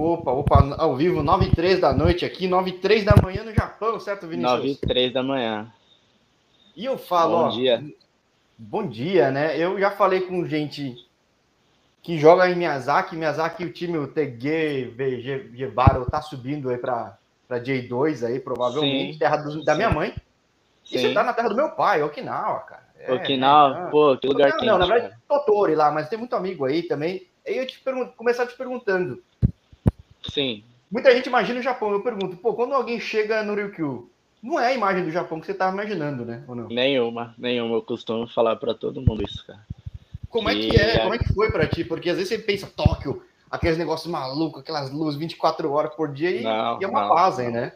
Opa, opa, ao vivo, 9 e 3 da noite aqui, 9 e 3 da manhã no Japão, certo, Vinícius? 9 e 3 da manhã. E eu falo, Bom ó, dia. Bom dia, né? Eu já falei com gente que joga em Miyazaki, Miyazaki, o time, o TG, Gebaro, tá subindo aí pra, pra J2 aí, provavelmente, Sim. terra do- da Sim. minha mãe. E você Sim. tá na terra do meu pai, Okinawa, cara. É, Okinawa, né? pô, que lugar não, quente. não, na verdade, Totori lá, mas tem muito amigo aí também. Aí eu te pergunto, começar te perguntando. Sim, Muita gente imagina o Japão. Eu pergunto, pô, quando alguém chega no Ryukyu, não é a imagem do Japão que você tava imaginando, né? Ou não? nenhuma, nenhuma. Eu costumo falar pra todo mundo isso, cara. Como é que é? Como é que foi pra ti? Porque às vezes você pensa Tóquio, aqueles negócios malucos, aquelas luzes 24 horas por dia e, Não, e é uma não, paz aí, não. né?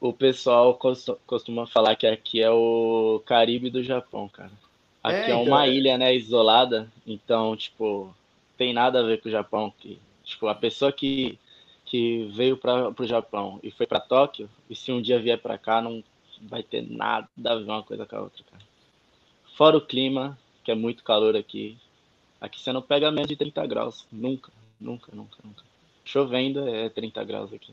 O pessoal costu- costuma falar que aqui é o Caribe do Japão, cara. Aqui É, é, então, uma é- ilha, né, isolada, então, tipo, tem nada a ver com o Japão. Que, tipo, a pessoa que, que veio para o Japão e foi para Tóquio, e se um dia vier para cá, não vai ter nada a ver uma coisa com a outra, cara. Fora o clima, que é muito calor aqui. Aqui você não pega menos de 30 graus. Nunca, nunca, nunca, nunca. Chovendo é 30 graus aqui.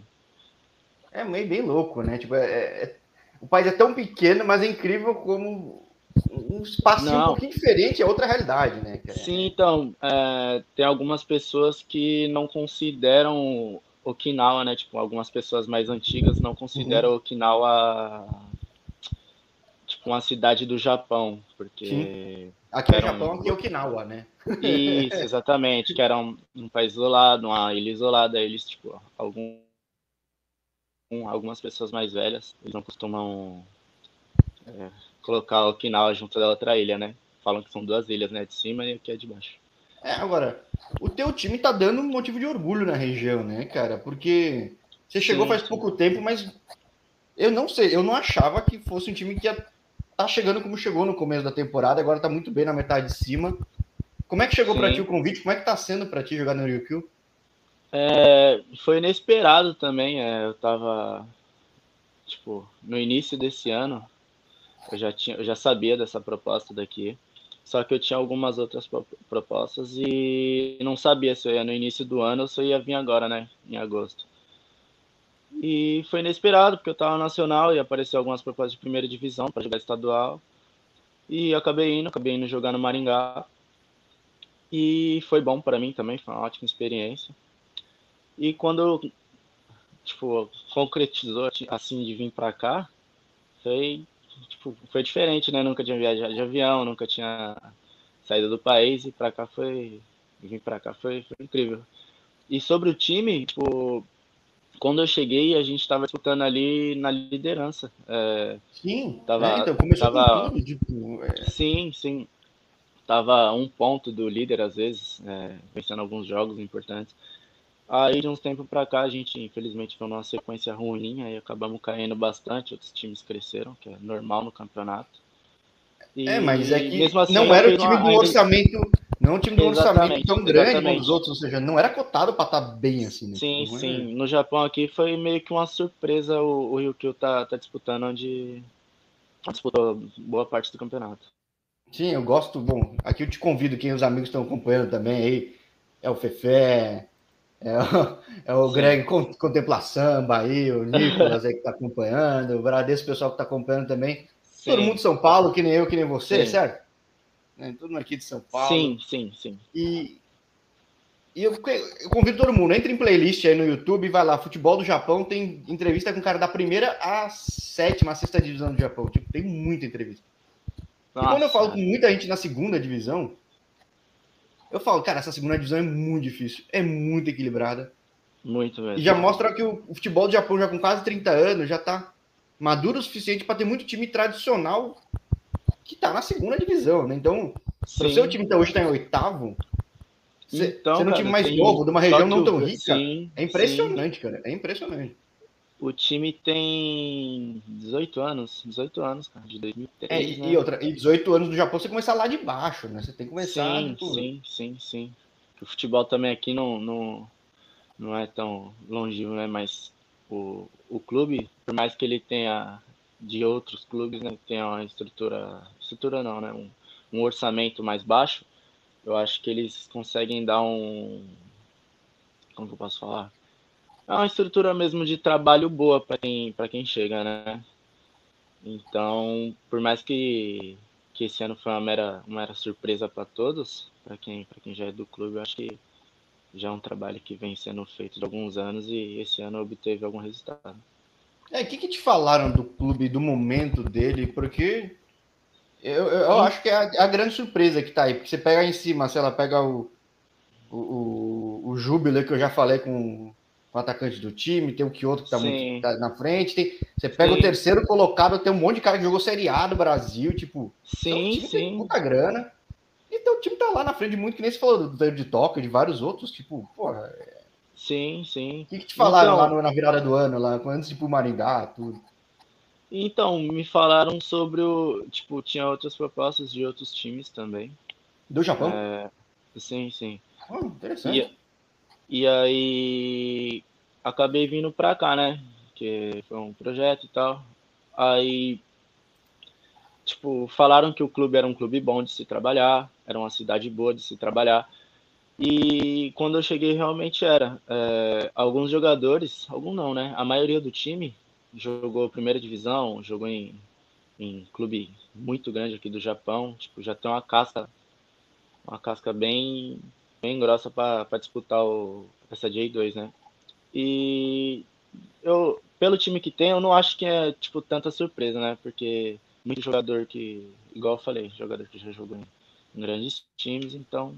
É meio bem louco, né? Tipo, é, é- é- o país é tão pequeno, mas é incrível como um espaço um Não. pouquinho diferente, é outra realidade, né? cara? Sim, então, é, tem algumas pessoas que não consideram Okinawa, né? Tipo, algumas pessoas mais antigas não consideram Okinawa tipo uma cidade do Japão, porque Aqui no um- Japão, é Okinawa, né? isso, exatamente, que era um, um país isolado, uma ilha isolada, eles tipo, algum um- algumas pessoas mais velhas, eles não costumam é, colocar Okinawa junto da outra ilha, né? Falam que são duas ilhas, né? De cima e aqui é de baixo. É, agora, o teu time tá dando um motivo de orgulho na região, né, cara? Porque você chegou Sim, faz sim. pouco tempo, mas eu não sei, eu não achava que fosse um time que ia tá chegando como chegou no começo da temporada, agora tá muito bem na metade de cima. Como é que chegou pra Sim. ti o convite? Como é que tá sendo pra ti jogar no Ryukyu? É, foi inesperado também. é, eu tava, tipo, no início desse ano, eu já tinha, eu já sabia dessa proposta daqui. Só que eu tinha algumas outras pro- propostas e não sabia se eu ia no início do ano ou se eu ia vir agora, né, em agosto. E foi inesperado, porque eu tava no nacional e apareceu algumas propostas de primeira divisão para jogar estadual. E acabei indo, acabei indo jogar no Maringá. E foi bom para mim também, foi uma ótima experiência. E quando, tipo, concretizou assim de vir pra cá, foi, tipo, foi diferente, né? Nunca tinha viajado de avião, nunca tinha saído do país e pra cá foi, vir pra cá foi, foi incrível. E sobre o time, tipo, quando eu cheguei, a gente tava disputando ali na liderança. É, Sim, Tava- é, então começou tava- tudo, tipo, é, Sim, sim. Tava um ponto do líder, às vezes, é, vencendo alguns jogos importantes. Aí, de uns tempos pra cá, a gente, infelizmente, foi numa sequência ruim, aí acabamos caindo bastante, outros times cresceram, que é normal no campeonato. E, é, mas é que assim, não era o fiz time do ainda- orçamento, não é um time do orçamento tão grande como exatamente. os outros, ou seja, não era cotado pra estar bem assim, né? Sim, Não é- sim. No Japão aqui foi meio que uma surpresa o, o Ryukyu tá, tá disputando onde disputou boa parte do campeonato. Sim, eu gosto. Bom, aqui eu te convido, quem os amigos estão acompanhando também aí. É o Fefé, é o, é o Sim. Greg Con- Contemplação, aí, o Nicolas aí que está acompanhando, o Bradesco, o pessoal que está acompanhando também. Todo Sim. mundo de São Paulo, que nem eu, que nem você, Sim. certo? É, todo mundo aqui de São Paulo. Sim, sim, sim. E, e eu, eu convido todo mundo, entre em playlist aí no YouTube, vai lá, Futebol do Japão, tem entrevista com o cara da primeira à sétima, à sexta divisão do Japão. Tipo, tem muita entrevista. E quando eu Nossa, falo com muita gente na segunda divisão, eu falo, cara, essa segunda divisão é muito difícil, é muito equilibrada. Muito mesmo. E já mostra que o, o futebol do Japão, já com quase 30 anos, já tá maduro o suficiente para ter muito time tradicional que tá na segunda divisão, né? Então, se o Sim. seu time tá, hoje tá em oitavo, você Então, sendo um cara, time mais tem- novo, de uma região não tão rica, sim, é impressionante, cara. É impressionante. O time tem 18 anos, 18 anos, cara, de 2003, É, e, né? e outra, e 18 anos do Japão, você começa lá de baixo, né? Você tem que começar. Sim, tipo, sim, sim, sim. O futebol também aqui não, não, não é tão longevo, né? Mas o, o clube, por mais que ele tenha de outros clubes, né? Tenha uma estrutura, estrutura não, né? Um, um orçamento mais baixo, eu acho que eles conseguem dar um, como que eu posso falar? É uma estrutura mesmo de trabalho boa para quem, quem chega, né? Então, por mais que, que esse ano foi uma mera, uma mera surpresa para todos, para quem, quem já é do clube, eu acho que já é um trabalho que vem sendo feito de alguns anos e esse ano obteve algum resultado. É, o que, que te falaram do clube, do momento dele? Porque eu, eu acho que é a, a, grande surpresa que tá aí. Porque você pega em cima, sei lá, pega o, o, o, o Júbilo, que eu já falei com o atacante do time, tem o Kyoto que tá, muito, tá na frente, tem, você pega sim. o terceiro colocado, tem um monte de cara que jogou Série A do Brasil, tipo, sim, então, sim. tem muita grana. Então o time tá lá na frente muito, que nem você falou do de Toca, de vários outros, tipo, porra. É... Sim, sim. O que, que te falaram então, lá na virada do ano, lá, antes de ir pro Maringá, tudo? Então, me falaram sobre o. Tipo, tinha outras propostas de outros times também. Do Japão? É, sim, sim. Oh, interessante. E, e aí acabei vindo pra cá, né? Que foi um projeto e tal. Aí, tipo, falaram que o clube era um clube bom de se trabalhar, era uma cidade boa de se trabalhar. E quando eu cheguei, realmente era. É, alguns jogadores, alguns não, né? A maioria do time jogou primeira divisão, jogou em, em clube muito grande aqui do Japão, tipo, já tem uma casca, uma casca bem, bem grossa para disputar o, essa J2, né? E eu, pelo time que tem, eu não acho que é tipo tanta surpresa, né? Porque muito jogador que, igual eu falei, jogador que já jogou em, em grandes times, então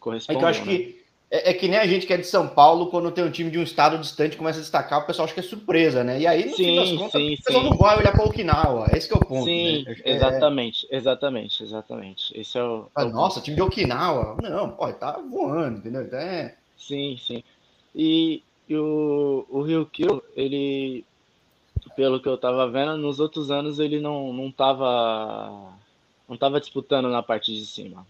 corresponde. É que eu acho né? que é, é, que nem a gente que é de São Paulo, quando tem um time de um estado distante começa a destacar, o pessoal acha que é surpresa, né? E aí, no sim, fim das contas, sim, o pessoal sim. não vai olhar para o Okinawa. Esse que é o ponto. Sim, né? exatamente, é... exatamente, exatamente. Esse é o. Ah, nossa, time de Okinawa. Não, pô, tá voando, entendeu? Então é... Sim, sim. E, e o, o Ryukyu, ele, pelo que eu tava vendo, nos outros anos ele não, não tava. Não tava disputando na parte de cima.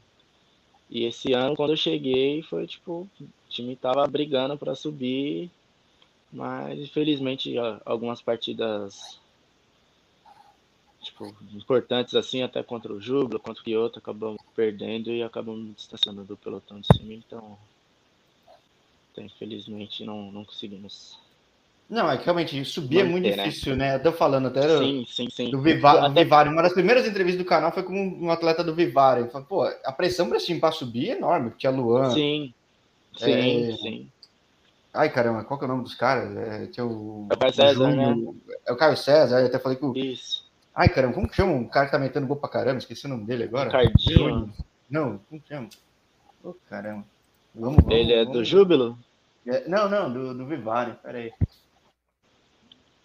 E esse ano, quando eu cheguei, foi tipo, o time tava brigando para subir, mas infelizmente algumas partidas tipo, importantes assim, até contra o Júbilo, contra o Kyoto, acabamos perdendo e acabamos distanciando do pelotão de cima, então, então infelizmente não, não conseguimos não, é que realmente subir é muito né? difícil, né? Eu tô falando até sim, sim, sim. do Vivari, até... Vivari. Uma das primeiras entrevistas do canal foi com um atleta do Vivari. Ele falou, pô, a pressão para time para subir é enorme, porque a Luan. Sim, sim, é... sim. Ai, caramba, qual que é o nome dos caras? É, tinha o. É o Caio César, né? É o Caio César, eu até falei com. Isso. Ai, caramba, como que chama um cara que tá metendo gol pra caramba? Esqueci o nome dele agora. Cardinho. Não, como que chama? Ô, oh, caramba. Vamos, vamos, Ele é vamos. do Júbilo? É, não, não, do, do Vivari, peraí.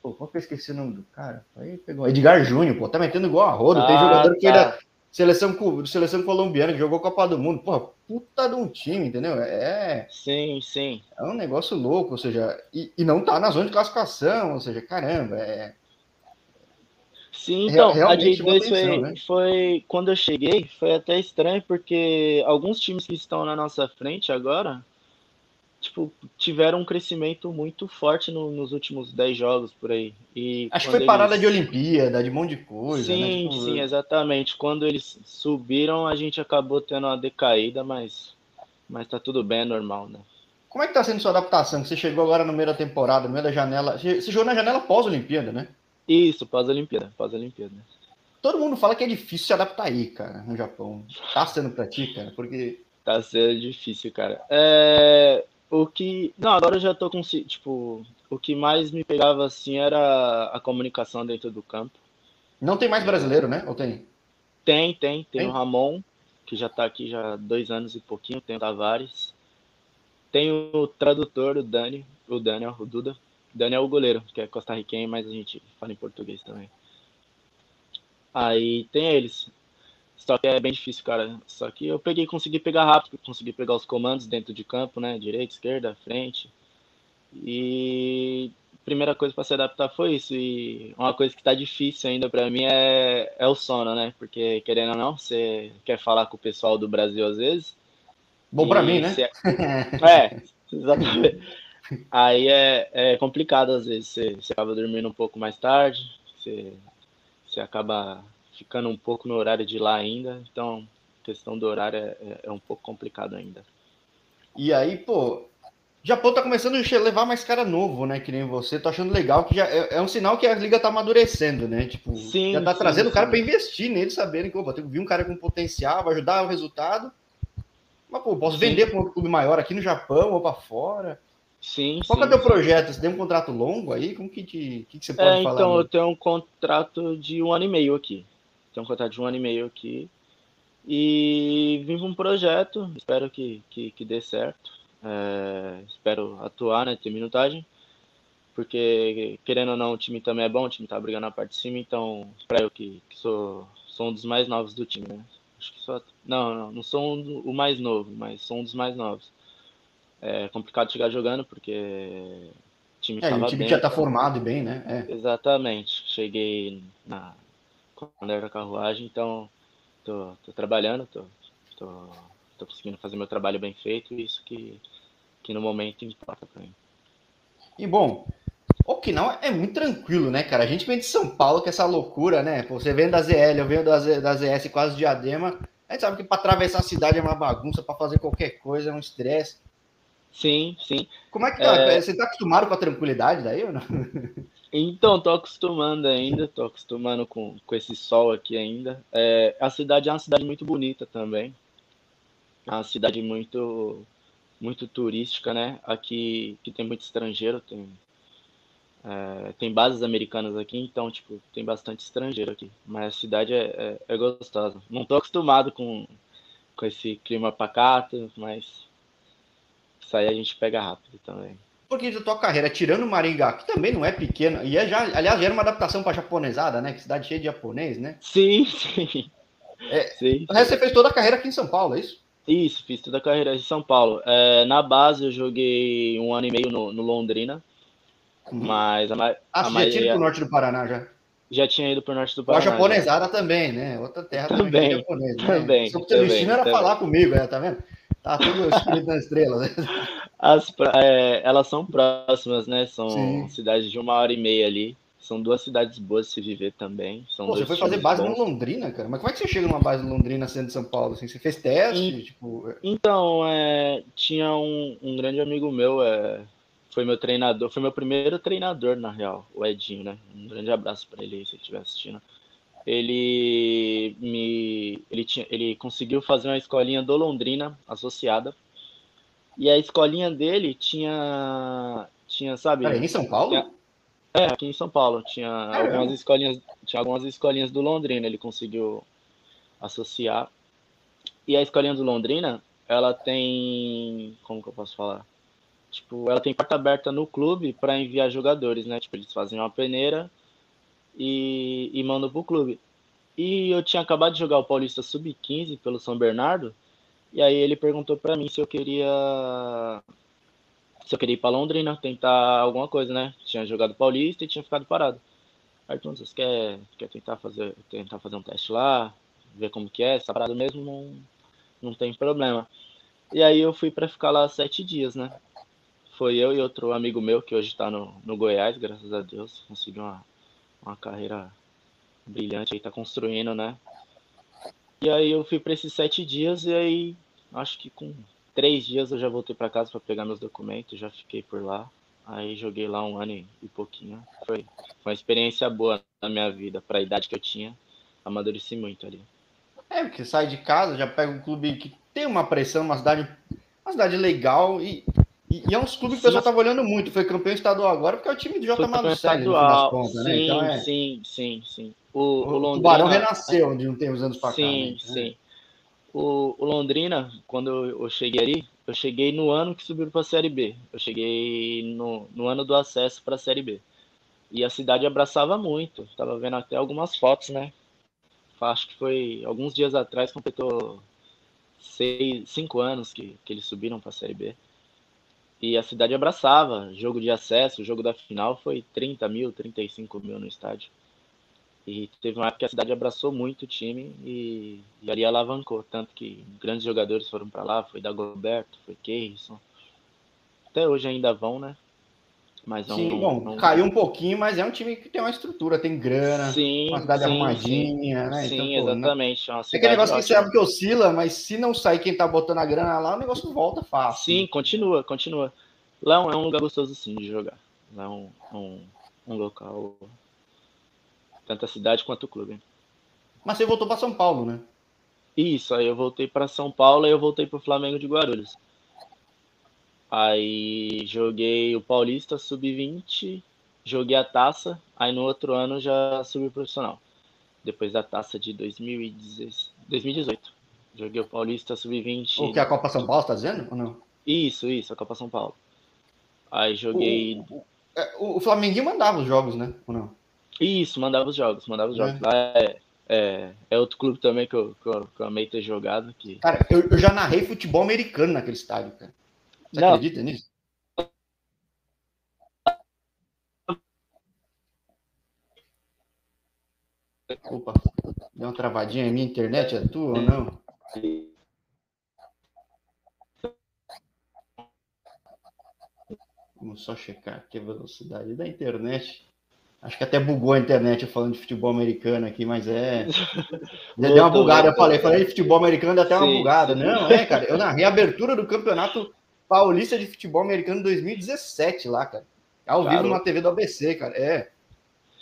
Pô, qual que eu esqueci o nome do cara? Aí pegou. Edgar Júnior, pô, tá metendo igual a roda. Ah, Tem jogador que tá. era seleção, seleção colombiana, que jogou Copa do Mundo. Pô, puta de um time, entendeu? É. Sim, sim. É um negócio louco, ou seja, e, e não tá na zona de classificação, ou seja, caramba, é. Sim, então, a J2 foi, né? foi, quando eu cheguei, foi até estranho, porque alguns times que estão na nossa frente agora tipo, tiveram um crescimento muito forte no, nos últimos 10 jogos por aí. E Acho que foi eles... parada de Olimpíada, de um monte de coisa. Sim, né? tipo... sim, exatamente. Quando eles subiram, a gente acabou tendo uma decaída, mas, mas tá tudo bem, é normal, né? Como é que tá sendo sua adaptação? Você chegou agora no meio da temporada, no meio da janela. Você jogou na janela pós-Olimpíada, né? Isso, pós-Olimpíada, pós-Olimpíada. Todo mundo fala que é difícil se adaptar aí, cara, no Japão. Tá sendo pra ti, cara, porque. Tá sendo difícil, cara. É... O que. Não, agora eu já tô com. Tipo, o que mais me pegava assim era a comunicação dentro do campo. Não tem mais brasileiro, né? Ou tem? Tem, tem. Tem, tem? o Ramon, que já tá aqui já há dois anos e pouquinho. Tem o Tavares. Tem o tradutor, o Dani, o Daniel, o Duda. Daniel é o goleiro, que é costarriquenho, mas a gente fala em português também. Aí tem eles. Só que é bem difícil, cara. Só que eu peguei, consegui pegar rápido, consegui pegar os comandos dentro de campo, né? Direita, esquerda, frente. E primeira coisa para se adaptar foi isso. E uma coisa que está difícil ainda para mim é, é o sono, né? Porque, querendo ou não, você quer falar com o pessoal do Brasil às vezes. Bom para mim, né? É... é, exatamente. Aí é, é complicado às vezes. Você, você acaba dormindo um pouco mais tarde, você, você acaba ficando um pouco no horário de lá ainda, então a questão do horário é, é, é um pouco complicado ainda. E aí, pô, Japão tá começando a levar mais cara novo, né? Que nem você. Tô achando legal que já é, é um sinal que a liga tá amadurecendo, né? Tipo, sim, já tá sim, trazendo o cara para investir nele, sabendo que, opa, tem que vir um cara com potencial, vai ajudar o resultado. Mas, pô, posso sim. vender para um clube maior aqui no Japão ou para fora. Sim. Qual é o teu projeto? Você tem um contrato longo aí? Como que, te, que, que você pode é, falar? Então, eu tenho um contrato de um ano e meio aqui. Tenho um contrato de um ano e meio aqui. E vim para um projeto, espero que, que, que dê certo. É, espero atuar, né, ter minutagem. Porque, querendo ou não, o time também é bom, o time tá brigando na parte de cima, então, para eu que, que, sou, sou um dos mais novos do time, né? Acho que sou. Não, não, não sou um, o mais novo, mas sou um dos mais novos. É complicado chegar jogando, porque o time é, o time bem, já tá formado e bem, né? É. Exatamente. Cheguei na, quando era carruagem, então tô, tô trabalhando, tô, tô, tô conseguindo fazer meu trabalho bem feito, e isso que, que no momento importa para mim. E bom, Okinawa é muito tranquilo, né, cara? A gente vem de São Paulo, que é essa loucura, né? Você vem da ZL, eu venho da, Z, da ZS quase diadema. A gente sabe que para atravessar a cidade é uma bagunça, para fazer qualquer coisa é um estresse. Sim, sim. Como é que tá? É... Você tá acostumado com a tranquilidade daí ou não? Então, tô acostumando ainda, tô acostumando com, com esse sol aqui ainda. É, a cidade é uma cidade muito bonita também. É uma cidade muito muito turística, né? Aqui que tem muito estrangeiro, tem é, tem bases americanas aqui, então tipo tem bastante estrangeiro aqui. Mas a cidade é, é, é gostosa. Não tô acostumado com com esse clima pacato, mas isso aí a gente pega rápido também. Porque da tua carreira, tirando Maringá, que também não é pequeno, e é já, aliás, já era uma adaptação para japonesada, né? Que cidade cheia de japonês, né? Sim, sim. É, sim, sim. Você fez toda a carreira aqui em São Paulo, é isso? Isso, fiz toda a carreira em São Paulo. É, na base eu joguei um ano e meio no, no Londrina, uhum. mas a, a ah, você maioria... já tinha ido pro norte do Paraná já? Já tinha ido pro norte do Paraná. A japonesada já. também, né? Outra terra também. Também, japonês, né? também. O seu destino era também. falar comigo, né? Tá vendo? Tá tudo escrito nas estrelas. Né? As, é, elas são próximas, né? São Sim. cidades de uma hora e meia ali. São duas cidades boas de se viver também. São Pô, você foi fazer base bons. no Londrina, cara? Mas como é que você chega numa base no Londrina sendo de São Paulo? Assim, você fez teste? E, tipo... É então, é, tinha um, um, grande amigo meu, é, foi meu treinador, foi meu primeiro treinador, na real, o Edinho, né? Um grande abraço para ele se ele estiver assistindo. Ele me. Ele, tinha, ele conseguiu fazer uma escolinha do Londrina associada e a escolinha dele tinha. Tinha, sabe? em São Paulo? Tinha, é, aqui em São Paulo. Tinha algumas escolinhas. Tinha algumas escolinhas do Londrina, ele conseguiu associar. E a escolinha do Londrina, ela tem. Como que eu posso falar? Tipo, ela tem porta aberta no clube para enviar jogadores, né? Tipo, eles fazem uma peneira e, e pro clube. E eu tinha acabado de jogar o Paulista Sub-15 pelo São Bernardo. E aí ele perguntou para mim se eu queria se eu queria ir para Londrina tentar alguma coisa, né? Tinha jogado Paulista e tinha ficado parado. Arthur, você quer, quer tentar fazer tentar fazer um teste lá, ver como que é, se tá parado mesmo, não, não tem problema. E aí eu fui para ficar lá sete dias, né? Foi eu e outro amigo meu que hoje está no, no Goiás, graças a Deus, conseguiu uma, uma carreira brilhante aí, tá construindo, né? E aí eu fui para esses sete dias e aí acho que com três dias eu já voltei para casa para pegar meus documentos, já fiquei por lá. Aí joguei lá um ano e pouquinho. Foi, foi uma experiência boa na minha vida, para a idade que eu tinha. Amadureci muito ali. É, porque sai de casa, já pega um clube que tem uma pressão, uma cidade, uma cidade legal e, e, e é uns clubes que o pessoal estava olhando muito. Foi campeão estadual agora porque é o time do J. Malucelli, no contas, né? sim, né? Então é... Sim, sim, sim. O, o, o Londrina... Tubarão renasceu de não tem uns anos para cá. Sim, né? sim. O, o, Londrina, quando eu, eu, cheguei ali, eu cheguei no ano que subiu para a Série B. Eu cheguei no, no ano do acesso para a Série B. E a cidade abraçava muito. Estava vendo até algumas fotos, né? Acho que foi alguns dias atrás, completou seis, cinco anos que, que eles subiram para a Série B. E a cidade abraçava. Jogo de acesso, jogo da final foi 30 mil, 35 mil no estádio. E teve uma época que a cidade abraçou muito o time e, e ali alavancou. Tanto que grandes jogadores foram para lá, foi Dagoberto, foi Keirson. Até hoje ainda vão, né? Mas Sim, um, bom, um... caiu um pouquinho, mas é um time que tem uma estrutura, tem grana, sim, uma cidade sim, arrumadinha, sim. né? Sim, então, exatamente. Né? É aquele negócio que você sabe que oscila, mas se não sair quem tá botando a grana lá, o negócio volta fácil. Sim, continua, continua. Lá é um lugar gostoso sim de jogar. Lá é um, um, um local, tanto a cidade quanto o clube. Mas você voltou para São Paulo, né? Isso, aí eu voltei para São Paulo e eu voltei para o Flamengo de Guarulhos. Aí joguei o Paulista Sub-20, joguei a taça, aí no outro ano já subi profissional. Depois da taça de 2018. Joguei o Paulista Sub-20. O que é a Copa São Paulo, tá dizendo? Ou não? Isso, isso, a Copa São Paulo. Aí joguei. O, o, é, o Flamenguinho mandava os jogos, né? Ou não? Isso, mandava os jogos, mandava os jogos. É. Lá é, é, é, outro clube também que eu, que eu, que eu amei ter jogado. Que... Cara, eu, eu já narrei futebol americano naquele estádio, cara. Você Não. acredita nisso? Opa, deu uma travadinha. Minha internet é tua ou não? Vamos só checar aqui a velocidade da internet. Acho que até bugou a internet falando de futebol americano aqui, mas é. Deu uma bugada, eu falei, falei de futebol americano, deu até uma sim, bugada. Sim. Não, é, cara. Eu narrei a abertura do campeonato Paulista de Futebol Americano 2017 lá, cara. Ao claro. vivo na TV do ABC, cara. É.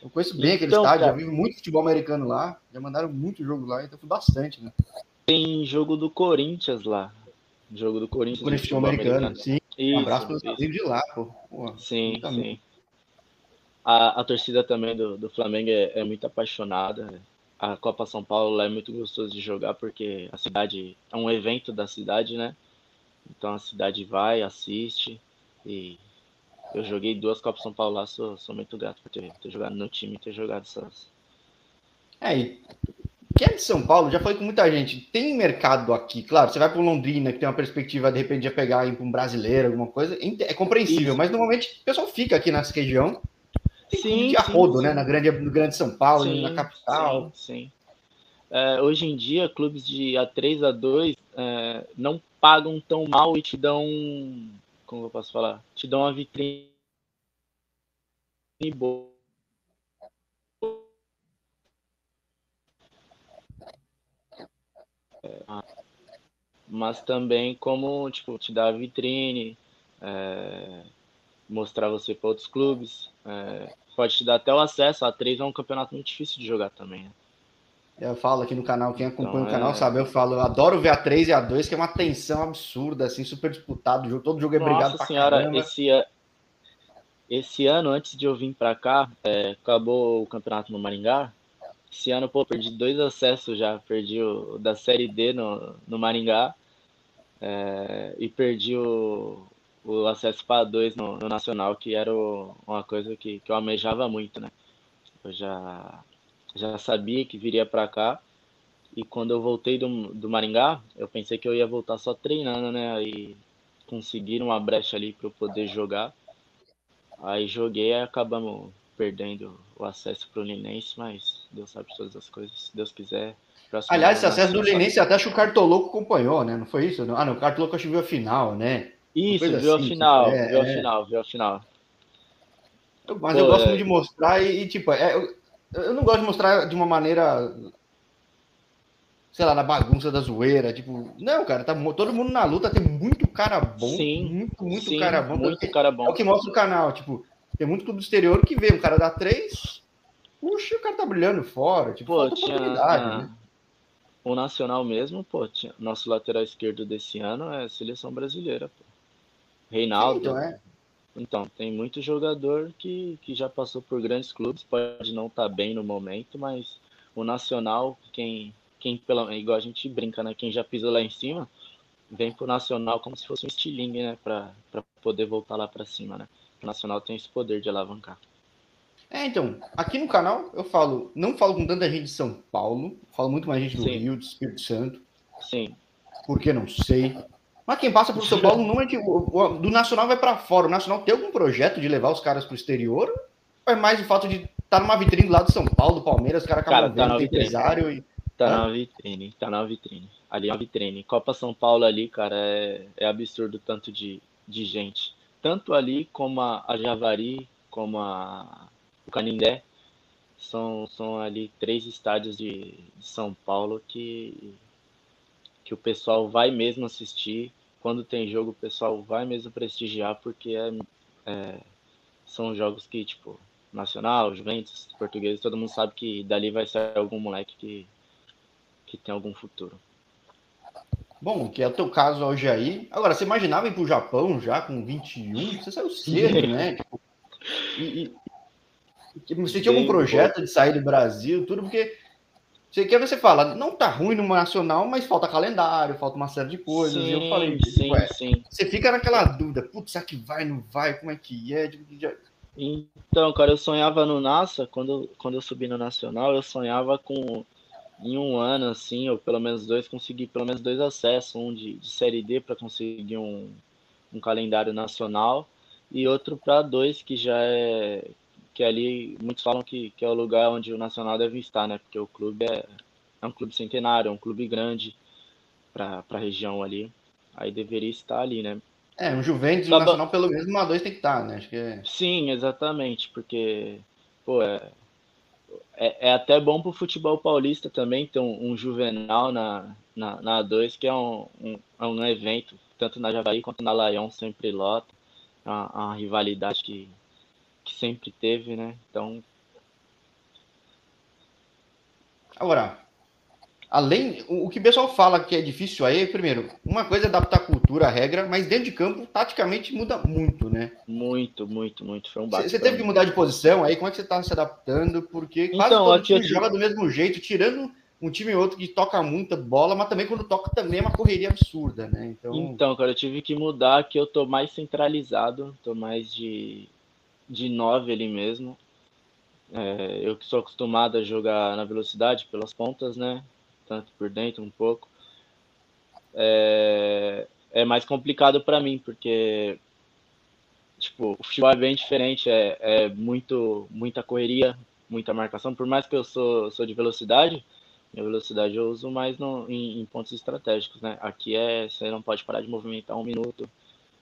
Eu conheço bem aquele então, estádio, cara, já vi muito futebol americano lá. Já mandaram muito jogo lá, então foi bastante, né? Tem jogo do Corinthians lá. Jogo do Corinthians. Corinthians futebol americano, americano. sim. Isso, um abraço para os amigos de lá, pô. sim, sim. A, a torcida também do, do Flamengo é, é muito apaixonada. A Copa São Paulo é muito gostoso de jogar porque a cidade é um evento da cidade, né? Então a cidade vai, assiste e eu joguei duas Copas São Paulo lá, sou, sou muito grato por ter, ter jogado no time e ter jogado essas. É, e quem é de São Paulo, já falei com muita gente, tem mercado aqui, claro, você vai para Londrina, que tem uma perspectiva de repente de pegar para um brasileiro, alguma coisa, é compreensível, Isso. mas normalmente o pessoal fica aqui nessa região, tem sim, de arrodo, sim, né, na grande, no grande São Paulo, sim, na capital. Sim, sim. É, hoje em dia, clubes de A3, A2 é, não pagam tão mal e te dão. Como eu posso falar? Te dão uma vitrine boa. É, mas também como tipo te dar vitrine, é, mostrar você para outros clubes, é, pode te dar até o acesso. A 3 é um campeonato muito difícil de jogar também. Né? Eu falo aqui no canal, quem acompanha então, o canal é... sabe, eu falo, eu adoro ver a 3 e a 2, que é uma tensão absurda, assim, super disputado, jogo, todo jogo é Nossa brigado senhora, caramba. Esse, esse ano, antes de eu vir para cá, é, acabou o campeonato no Maringá. Esse ano, pô, perdi dois acessos já, perdi o da Série D no, no Maringá é, e perdi o, o acesso para dois no, no Nacional, que era o, uma coisa que, que eu almejava muito, né? Eu já já sabia que viria para cá. E quando eu voltei do, do Maringá, eu pensei que eu ia voltar só treinando, né? Aí conseguiram uma brecha ali para eu poder jogar. Aí joguei e acabamos perdendo o acesso para o Linense, mas Deus sabe todas as coisas. Se Deus quiser. Aliás, esse acesso do Linense até acho que o Cartoloco acompanhou, né? Não foi isso? Ah, não, o Cartoloco acho que viu a final, né? Isso, viu assim, a final, é, viu é... a final, viu a final. Mas Pô, eu gosto é... de mostrar e, e tipo, é, eu não gosto de mostrar de uma maneira. Sei lá, na bagunça da zoeira. Tipo, não, cara, tá todo mundo na luta, tem muito cara bom. Sim. Muito, muito sim, cara bom. Muito cara bom. É o que mostra o canal. Tipo, tem muito clube do exterior que vê um cara dar três. Puxa, o cara tá brilhando fora. Tipo, pô, tinha, oportunidade, né? O Nacional mesmo, pô, tinha, nosso lateral esquerdo desse ano é seleção brasileira, pô. Reinaldo. Sim, então é. Então, tem muito jogador que, que já passou por grandes clubes, pode não estar tá bem no momento, mas o Nacional, quem, quem pela, igual a gente brinca, né? Quem já pisou lá em cima, vem pro Nacional como se fosse um estilingue, né? Para poder voltar lá para cima, né? O Nacional tem esse poder de alavancar. É, então, aqui no canal eu falo, não falo com tanta gente de São Paulo, falo muito mais gente do Sim. Rio, do Espírito Santo. Sim. Porque não sei. Mas quem passa por São Paulo não é de, do Nacional vai para fora. O Nacional tem algum projeto de levar os caras para o exterior? Ou é mais o fato de estar tá numa vitrine do lado de São Paulo, do Palmeiras, os caras acabam cara, tá vendo, empresário e. Tá na vitrine, tá na vitrine. Ali é uma vitrine. Copa São Paulo ali, cara, é, é absurdo tanto de, de gente. tanto ali como a, a Javari, como a, o Canindé, são, são ali três estádios de, de São Paulo que, que o pessoal vai mesmo assistir. Quando tem jogo, o pessoal vai mesmo prestigiar, porque é, é, são jogos que, tipo, Nacional, Juventus, Português, todo mundo sabe que dali vai sair algum moleque que, que tem algum futuro. Bom, que é o teu caso hoje aí. Agora, você imaginava ir para o Japão já com 21? Você saiu cedo, né? Tipo, e, e, você tinha algum projeto de sair do Brasil, tudo, porque você quer você fala, não tá ruim no nacional, mas falta calendário, falta uma série de coisas. Sim, e eu falei, tipo, sim, ué, sim. Você fica naquela dúvida, putz, será que vai, não vai? Como é que é? Tipo, então, cara, eu sonhava no NASA, quando, quando eu subi no Nacional, eu sonhava com em um ano, assim, ou pelo menos dois, conseguir pelo menos dois acessos, um de, de Série D para conseguir um, um calendário nacional e outro para dois, que já é que ali muitos falam que, que é o lugar onde o Nacional deve estar, né? Porque o clube é, é um clube centenário, é um clube grande para a região ali. Aí deveria estar ali, né? É, um Juventus um Nacional pelo menos uma dois tem que estar, né? Acho que é... Sim, exatamente, porque pô, é, é, é até bom para o futebol paulista também ter um, um Juvenal na, na, na A2, que é um, um, é um evento, tanto na Javari quanto na Laion, sempre lota. É uma, uma rivalidade que, que sempre teve, né? Então. Agora, além. O, que o pessoal fala que é difícil aí, primeiro, uma coisa é adaptar a cultura, a regra, mas dentro de campo, taticamente, muda muito, né? Muito, muito, muito. Foi um Você teve que mudar de posição aí, como é que você tá se adaptando? Porque quase então, todo time joga do mesmo jeito, tirando um time e outro que toca muita bola, mas também quando toca também é uma correria absurda, né? Então, então cara, eu tive que mudar que eu tô mais centralizado, tô mais de, de nove ali mesmo. É, eu que sou acostumado a jogar na velocidade pelas pontas, né? tanto por dentro um pouco, é, é mais complicado para mim, porque tipo, o futebol é bem diferente, é, é muito, muita correria, muita marcação, por mais que eu sou, sou de velocidade, minha velocidade eu uso mais no, em, em, pontos estratégicos, né? Aqui é, você não pode parar de movimentar um minuto,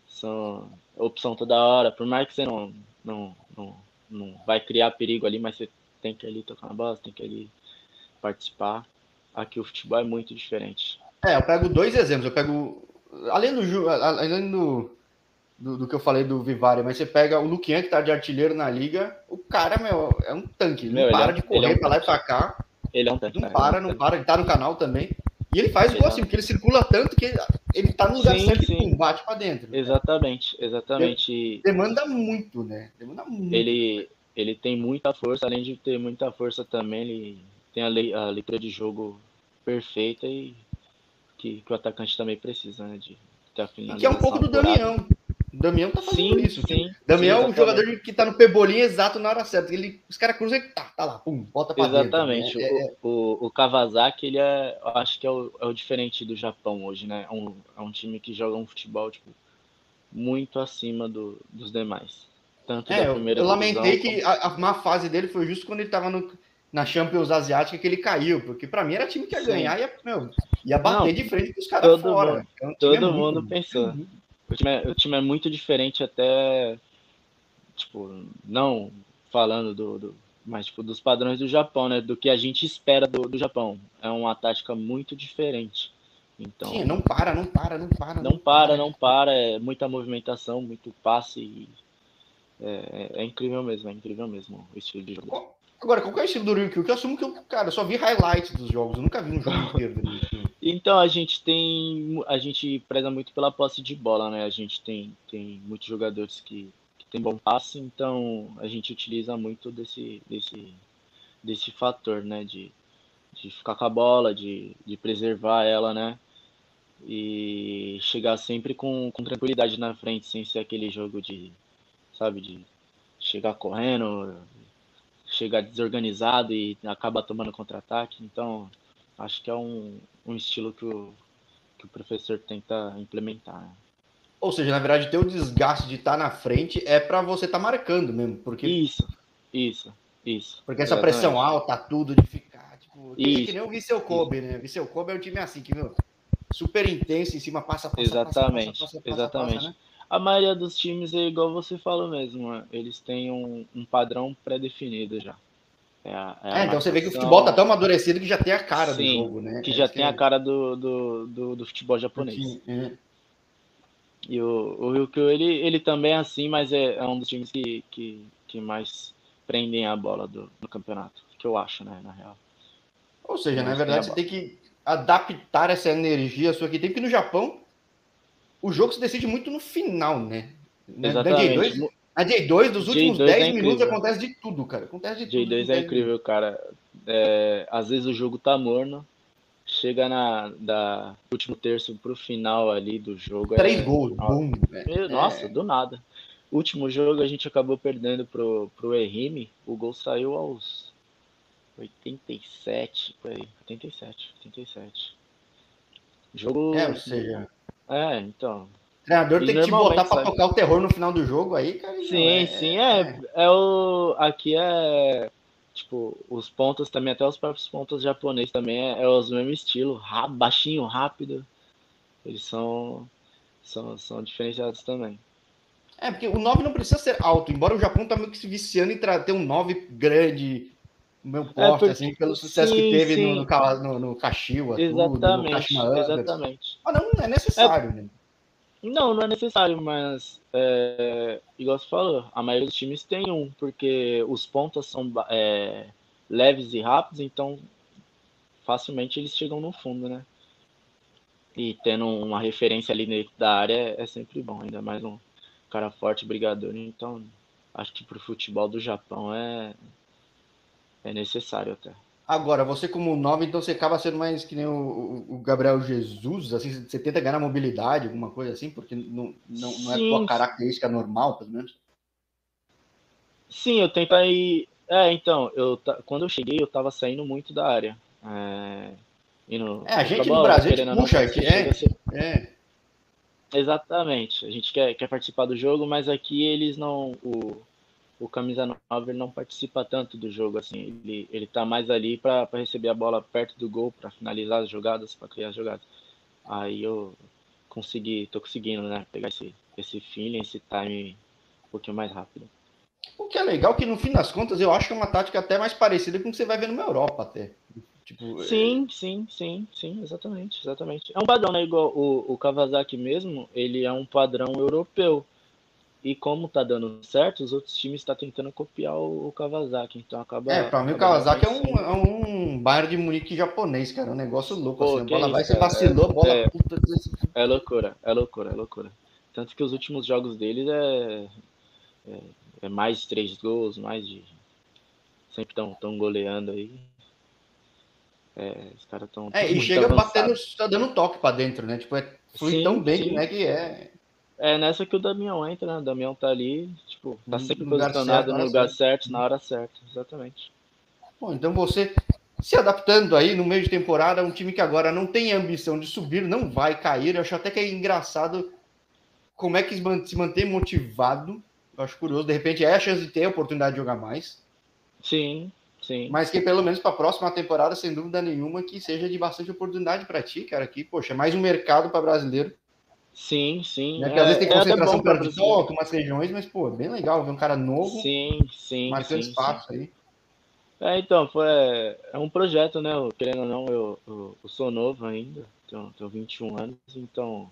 são opção toda hora, por mais que você não, não, não, não vai criar perigo ali, mas você tem que ali tocar na bola, tem que ali participar. Aqui o futebol é muito diferente. É, eu pego dois exemplos. Eu pego. Além do, além do, do, do que eu falei do Vivari, mas você pega o Luquian, que tá de artilheiro na liga, o cara, meu, é um tanque. Ele meu, não para é, de correr é um pra lá e pra cá. Ele é um tanque. Não é, para, não para. Ele tá no canal também. E ele faz igual assim, porque ele circula tanto que ele tá no lugar sim, certo sim. e bate pra dentro. Exatamente, exatamente. Demanda muito, né? Demanda muito. Ele, ele tem muita força, além de ter muita força também, ele tem a, lei, a leitura de jogo perfeita e que, que o atacante também precisa, né? De ter a finalização. Que é um pouco do Damião. O Damião tá fazendo sim, isso. Sim, Damião sim, é um jogador que tá no pebolinho exato na hora certa. Ele, os caras cruzam e tá, tá lá, pum, bota pra Exatamente. Dentro, né? o, o, o, Kawasaki, ele é, eu acho que é o, é o diferente do Japão hoje, né? É um, é um time que joga um futebol, tipo, muito acima do, dos demais. Tanto é, da primeira eu, eu lamentei como... que a, a má fase dele foi justo quando ele tava no na Champions Asiática que ele caiu, porque para mim era time que ia ganhar e ia, meu, ia bater não, de frente com os caras fora. Mundo, todo é mundo muito, pensou. Muito. O time, é, o time é muito diferente até, tipo, não falando do, do mas tipo, dos padrões do Japão, né? Do que a gente espera do, do Japão. É uma tática muito diferente. Então, Sim, não para, não para, não para. Não, não para, para, não para. É muita movimentação, muito passe. É, é, incrível mesmo, é incrível mesmo o estilo de jogo. Agora, qual é o estilo do Ryukyu? Que eu assumo que eu, cara, eu só vi highlights dos jogos, eu nunca vi um jogo inteiro do Ryukyu. Então, a gente tem. A gente preza muito pela posse de bola, né? A gente tem, tem muitos jogadores que, que tem bom passe, então a gente utiliza muito desse, desse, desse fator, né? De, de ficar com a bola, de, de preservar ela, né? E chegar sempre com, com tranquilidade na frente, sem ser aquele jogo de, sabe, de chegar correndo, chega desorganizado e acaba tomando contra-ataque. Então, acho que é um, um estilo que o, que o professor tenta implementar. Ou seja, na verdade, ter o desgaste de estar tá na frente é para você estar tá marcando mesmo. Porque... Isso, isso, isso. Porque essa Exatamente. pressão alta, tudo de ficar. Tipo, isso. que nem o Viseu Kobe, né? Viseu Kobe é um time assim que, meu, super intenso em cima, passa, passa, Exatamente, passa, passa, passa, exatamente. Passa, né? A maioria dos times é igual você falou mesmo, né? eles têm um, um padrão pré-definido já. É, a, é, é então você vê que o futebol tá tão amadurecido que já tem a cara Sim, do jogo, né? Que já tem a cara do, do, do, do futebol japonês. É. E o, o Ryukyu, ele, ele também é assim, mas é, é um dos times que, que, que mais prendem a bola do, do campeonato, que eu acho, né, na real. Ou seja, na verdade, você tem que adaptar essa energia sua aqui. Tem que no Japão, o jogo se decide muito no final, né? Exatamente. Na J2, na J2 dos últimos J2 10 é minutos acontece de tudo, cara. Acontece de J2 tudo. J2 é incrível, cara. É, às vezes o jogo tá morno, chega na da último terço pro final ali do jogo. Três é, gols, bum. É, nossa, do nada. Último jogo a gente acabou perdendo pro, pro Errime. O gol saiu aos 87, por aí. 87, 87. Jogo. É, ou seja. É, então. O treinador tem que te botar pra tocar o terror no final do jogo aí, cara. Sim, é, sim, é, é. É o. Aqui é. Tipo, os pontos também, até os próprios pontos japoneses também é, é os mesmo estilo, baixinho, rápido. Eles são, são, são diferenciados também. É, porque o 9 não precisa ser alto, embora o Japão tá meio que se viciando em ter um 9 grande, meu poste, é porque... assim, pelo sucesso sim, que teve no, no, no, no Kashiwa, exatamente, tudo, no exatamente. Mas não é necessário, é... né? Não, não é necessário, mas é, igual você falou, a maioria dos times tem um, porque os pontos são é, leves e rápidos, então facilmente eles chegam no fundo, né? E tendo uma referência ali dentro da área é, é sempre bom, ainda mais um cara forte, brigador, então acho que pro futebol do Japão é, é necessário até. Agora, você como nove, então você acaba sendo mais que nem o, o, Gabriel Jesus, assim, você tenta ganhar mobilidade, alguma coisa assim, porque não, não, não é tua característica normal, pelo menos? Sim, eu tento aí. É, então, eu, quando eu cheguei, eu tava saindo muito da área. É, indo, é a gente no Brasil puxa, que é, é. Exatamente. A gente quer, quer participar do jogo, mas aqui eles não. O, o camisa 9 ele não participa tanto do jogo assim. Ele ele tá mais ali para receber a bola perto do gol, para finalizar as jogadas, para criar as jogadas. Aí eu consegui, tô conseguindo, né, pegar esse esse feeling, esse time um pouquinho mais rápido. O que é legal que no fim das contas eu acho que é uma tática até mais parecida com o que você vai ver numa Europa até. Tipo, sim, é... sim, sim, sim, exatamente, exatamente. É um padrão, né? Igual o, o Kawasaki mesmo, ele é um padrão europeu. E como tá dando certo, os outros times estão tá tentando copiar o, o, Kawasaki. Então acaba. É, pra mim o Kawasaki é um, é um Bayern de Munique japonês, cara. É um negócio louco. Pô, assim, a bola vai, você vacilou, é, bola é, puta. É loucura, é loucura, é loucura. Tanto que os últimos jogos deles é, é, é mais de três gols, mais de. Sempre estão tão goleando aí. É, os caras estão. É, e chega batendo, tá dando toque pra dentro, né? Tipo, é, flui sim, tão bem sim. que, né, que é. É nessa que o Damião entra, né? O Damião tá ali, tipo, tá sempre no posicionado certo, no lugar certo. certo, na hora certa, exatamente. Bom, então você se adaptando aí no meio de temporada, um time que agora não tem ambição de subir, não vai cair. Eu acho até que é engraçado como é que se mantém motivado. Eu acho curioso, de repente é a chance de ter a oportunidade de jogar mais. Sim, sim. Mas que pelo menos para a próxima temporada, sem dúvida nenhuma, que seja de bastante oportunidade para ti, cara. Que, poxa, é mais um mercado para brasileiro Sim, sim. Né? Porque é, às vezes tem é concentração perto de toque, umas regiões, mas, pô, bem legal ver um cara novo sim, sim, marcando sim, espaço sim. aí. É, então, foi, é um projeto, né? Eu, querendo ou não, eu, eu, eu, sou novo ainda, tenho, tenho 21 anos, então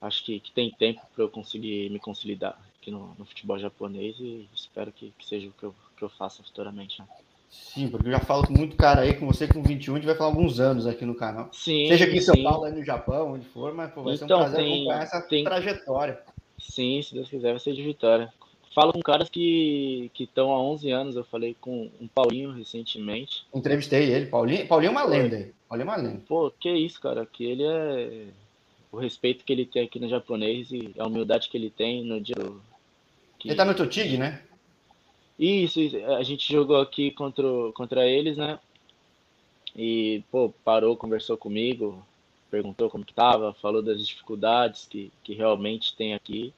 acho que, que tem tempo para eu conseguir me consolidar aqui no, no futebol japonês e espero que, que seja o que eu, que eu faça futuramente. Né? Sim, porque eu já falo com muito cara aí, com você com 21, a gente vai falar alguns anos aqui no canal. Sim. Seja aqui em São sim. Paulo, no Japão, onde for, mas pô, vai então, ser um então, prazer tem, acompanhar essa tem... trajetória. Sim, se Deus quiser, vai ser de vitória. Falo com caras que estão há 11 anos, eu falei com um Paulinho recentemente. Entrevistei ele, Paulinho, Paulinho é uma lenda aí. Paulinho é uma lenda. Pô, que isso, cara, que ele é o respeito que ele tem aqui no japonês e a humildade que ele tem no dia. Que... Ele tá no Totig, né? Isso, a gente jogou aqui contra, contra eles, né? E, pô, parou, conversou comigo, perguntou como que tava, falou das dificuldades que, que realmente tem aqui.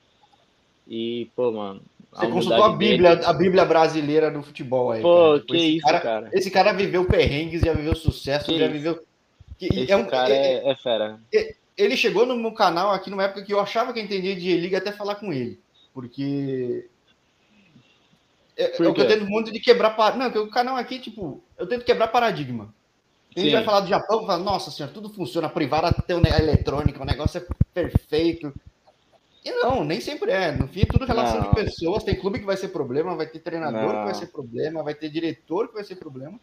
E, pô, mano. Você consultou a Bíblia, dele... a Bíblia brasileira do futebol aí. Pô, cara. Que isso, cara, cara, Esse cara viveu perrengues, já viveu sucesso, que já isso? viveu. Esse é um cara é, é, é fera. É, ele chegou no meu canal aqui numa época que eu achava que eu entendia de Liga até falar com ele. Porque. É, Por eu tento muito de quebrar. Não, que o canal aqui, tipo, eu tento quebrar paradigma. A gente vai falar do Japão, fala, nossa senhora, tudo funciona, a privada tem um eletrônica, o negócio é perfeito. E não, nem sempre é. No fim, é tudo relação não. de pessoas. Tem clube que vai ser problema, vai ter treinador não. que vai ser problema, vai ter diretor que vai ser problema.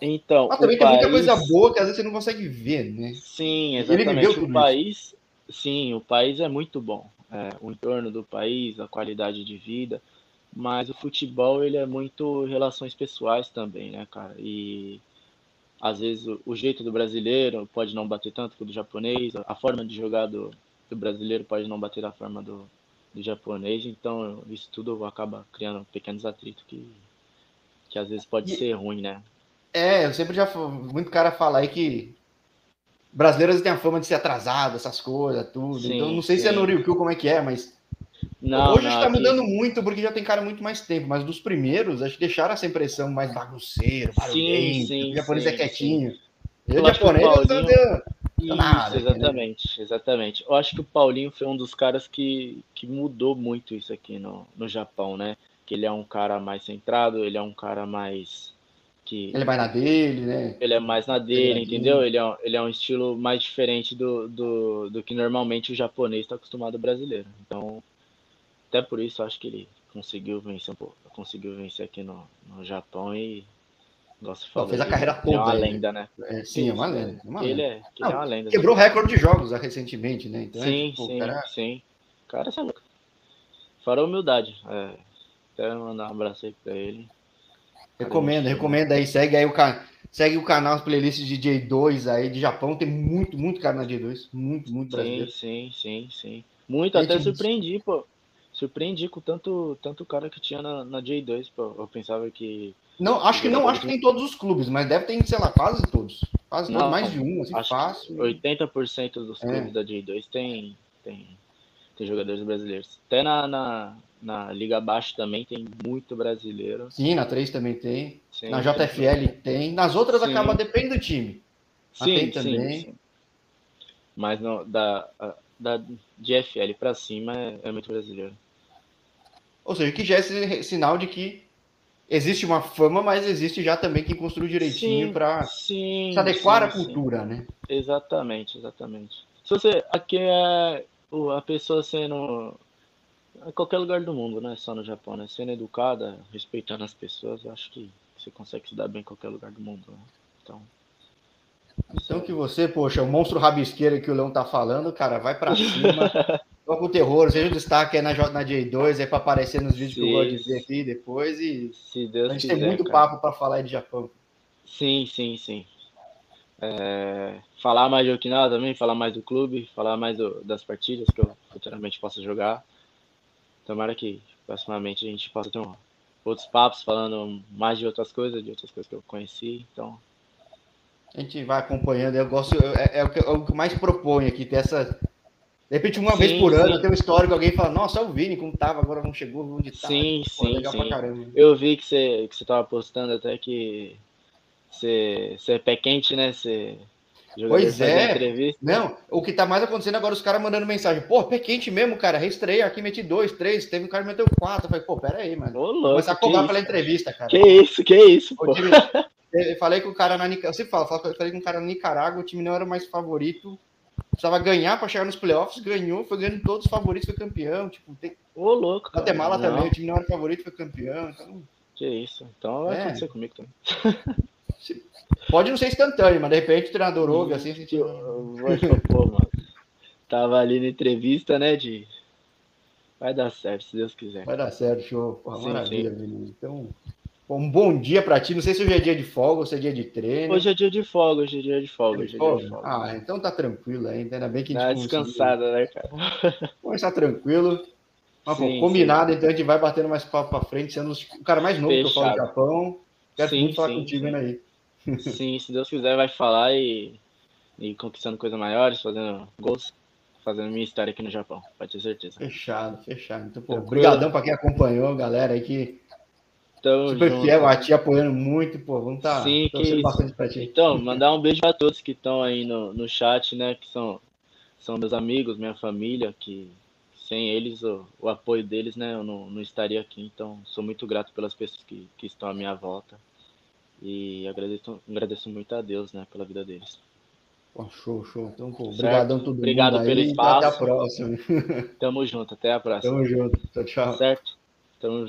Então, Mas também tem país... muita coisa boa que às vezes você não consegue ver, né? Sim, exatamente. O país, sim, o país é muito bom. É, o entorno do país, a qualidade de vida, mas o futebol ele é muito relações pessoais também, né, cara? E às vezes o, o jeito do brasileiro pode não bater tanto com o do japonês, a forma de jogar do, do brasileiro pode não bater da forma do, do japonês, então isso tudo acaba criando pequenos atritos que, que às vezes pode e... ser ruim, né? É, eu sempre já. Muito cara fala aí que brasileiros têm a fama de ser atrasado, essas coisas, tudo. Sim, então não sei sim. se é no Ryukyu como é que é, mas. Não, Hoje está mudando muito porque já tem cara muito mais tempo, mas dos primeiros, acho que deixaram essa impressão mais bagunceiro, barulhento, sim, sim, o japonês é quietinho. Eu, eu japonês, Paulinho... eu isso, nada, exatamente, né? exatamente. Eu acho que o Paulinho foi um dos caras que, que mudou muito isso aqui no, no Japão, né? Que ele é um cara mais centrado, ele é um cara mais que ele é mais na dele, né? Ele é mais na dele, entendeu? Ele é, ele é um estilo mais diferente do, do, do que normalmente o japonês está acostumado ao brasileiro. Então, até por isso acho que ele conseguiu vencer um pouco, conseguiu vencer aqui no, no Japão e gosto falou, fez a carreira toda. É uma lenda, né? É, sim, é uma lenda. É uma ele, É, Não, é uma lenda. Quebrou o recorde de jogos recentemente, né? Então, sim, tipo, sim, cara... sim. Cara, você é louco. Fora humildade. É, até mandar um abraço aí pra ele. Recomendo, recomendo aí. Segue aí o canal. Segue o canal, as playlists de J2 aí de Japão. Tem muito, muito cara na J2. Muito, muito sim, brasileiro. Sim, sim, sim. Muito, até surpreendi, pô. Surpreendi com tanto, tanto cara que tinha na, na J2, pô. Eu pensava que. Não, acho que não, acho que tem todos os clubes, mas deve ter, sei lá, quase todos. Quase não, todos, mais de um, assim, acho fácil. 80% dos é. clubes é. da J2 tem, tem, tem jogadores brasileiros. Até na, na, na Liga Abaixo também tem muito brasileiro. Sim, na 3 também tem. Sim, na JFL tem. tem. Nas outras sim. acaba, depende do time. Sim, tem também. Sim, Mas no, da, da GFL para cima é, é, muito brasileiro. Ou seja, que já é sinal de que existe uma fama, mas existe já também quem construiu direitinho para se adequar à cultura, né? Exatamente, exatamente. Se você aqui é a pessoa sendo em qualquer lugar do mundo, não é só no Japão, né? Sendo educada, respeitando as pessoas, eu acho que você consegue se dar bem em qualquer lugar do mundo. Né? Então. Então que você, poxa, o monstro rabisqueiro que o Leão tá falando, cara, vai para cima. Toca o terror, seja o destaque aí na, na J2, aí para aparecer nos vídeos Sim. que eu gosto de ver aqui depois. E a gente quiser, tem muito cara. papo para falar de Japão. Sim, sim, sim. É, falar mais de Okinawa também, falar mais do clube, falar mais do, das partidas que eu futuramente possa jogar. Tomara que proximamente a gente possa ter um, outros papos falando mais de outras coisas, de outras coisas que eu conheci. Então. A gente vai acompanhando, eu gosto, é, é, o, que, é o que mais propõe aqui, ter essa. De repente, uma sim, vez por ano, tem um histórico, alguém fala, nossa, é o Vini, como tava, agora não chegou, onde tá. Sim, Pô, sim, sim. Eu vi que você, que você tava postando até que você, você é pé quente, né? Você Pois é. Não, o que tá mais acontecendo agora, os caras mandando mensagem. Pô, pé quente mesmo, cara. Reestreia aqui, meti dois, três. Teve um cara que meteu quatro. Eu falei, pô, pera aí, mano. Ô, louco, Começar a cobrar pela entrevista, cara. Que isso, que isso, pô. Time, eu falei com o cara na Nicarágua. Você fala, falei com o cara na Nicarágua, o time não era mais favorito. Precisava ganhar para chegar nos playoffs, ganhou, foi ganhando todos os favoritos, foi campeão. Tipo, tem... Ô, louco. Cara. Guatemala não. também, o time não era favorito, foi campeão. Então... Que isso. Então vai é. acontecer comigo também. Pode não ser instantâneo, mas de repente o treinador ouve assim, sentiu. Pô, mano. Tava ali na entrevista, né? De. Vai dar certo, se Deus quiser. Vai dar certo, show. Porra, sim, maravilha, sim. Então, um bom dia pra ti. Não sei se hoje é dia de folga ou se é dia de treino. Hoje é dia de folga, hoje é dia de folga. Hoje é dia de folga. Ah, então tá tranquilo ainda. Ainda bem que a gente Tá descansada, né, cara? Vamos estar tranquilo. Mas, sim, pô, combinado, sim. então a gente vai batendo mais papo pra frente, sendo o cara mais novo Fechado. que eu falo do Japão. Quero sim, muito falar contigo ainda aí. Sim, se Deus quiser, vai falar e, e conquistando coisas maiores, fazendo gols, fazendo minha história aqui no Japão, pode ter certeza. Fechado, fechado. Então, pô, obrigadão para quem acompanhou, galera aí que Tamo super junto. fiel, a ti apoiando muito, pô, vamos estar tá Sim, que bastante pra ti. Então, mandar um beijo para todos que estão aí no, no chat, né, que são são meus amigos, minha família, que sem eles, o, o apoio deles, né, eu não, não estaria aqui. Então, sou muito grato pelas pessoas que, que estão à minha volta. E agradeço, agradeço muito a Deus, né, pela vida deles. Show, show. Então, pô, obrigadão tudo Obrigado pelo aí, espaço. Até a próxima. Tamo junto, até a próxima. Tamo junto. Tchau, tchau. Certo? Tamo junto.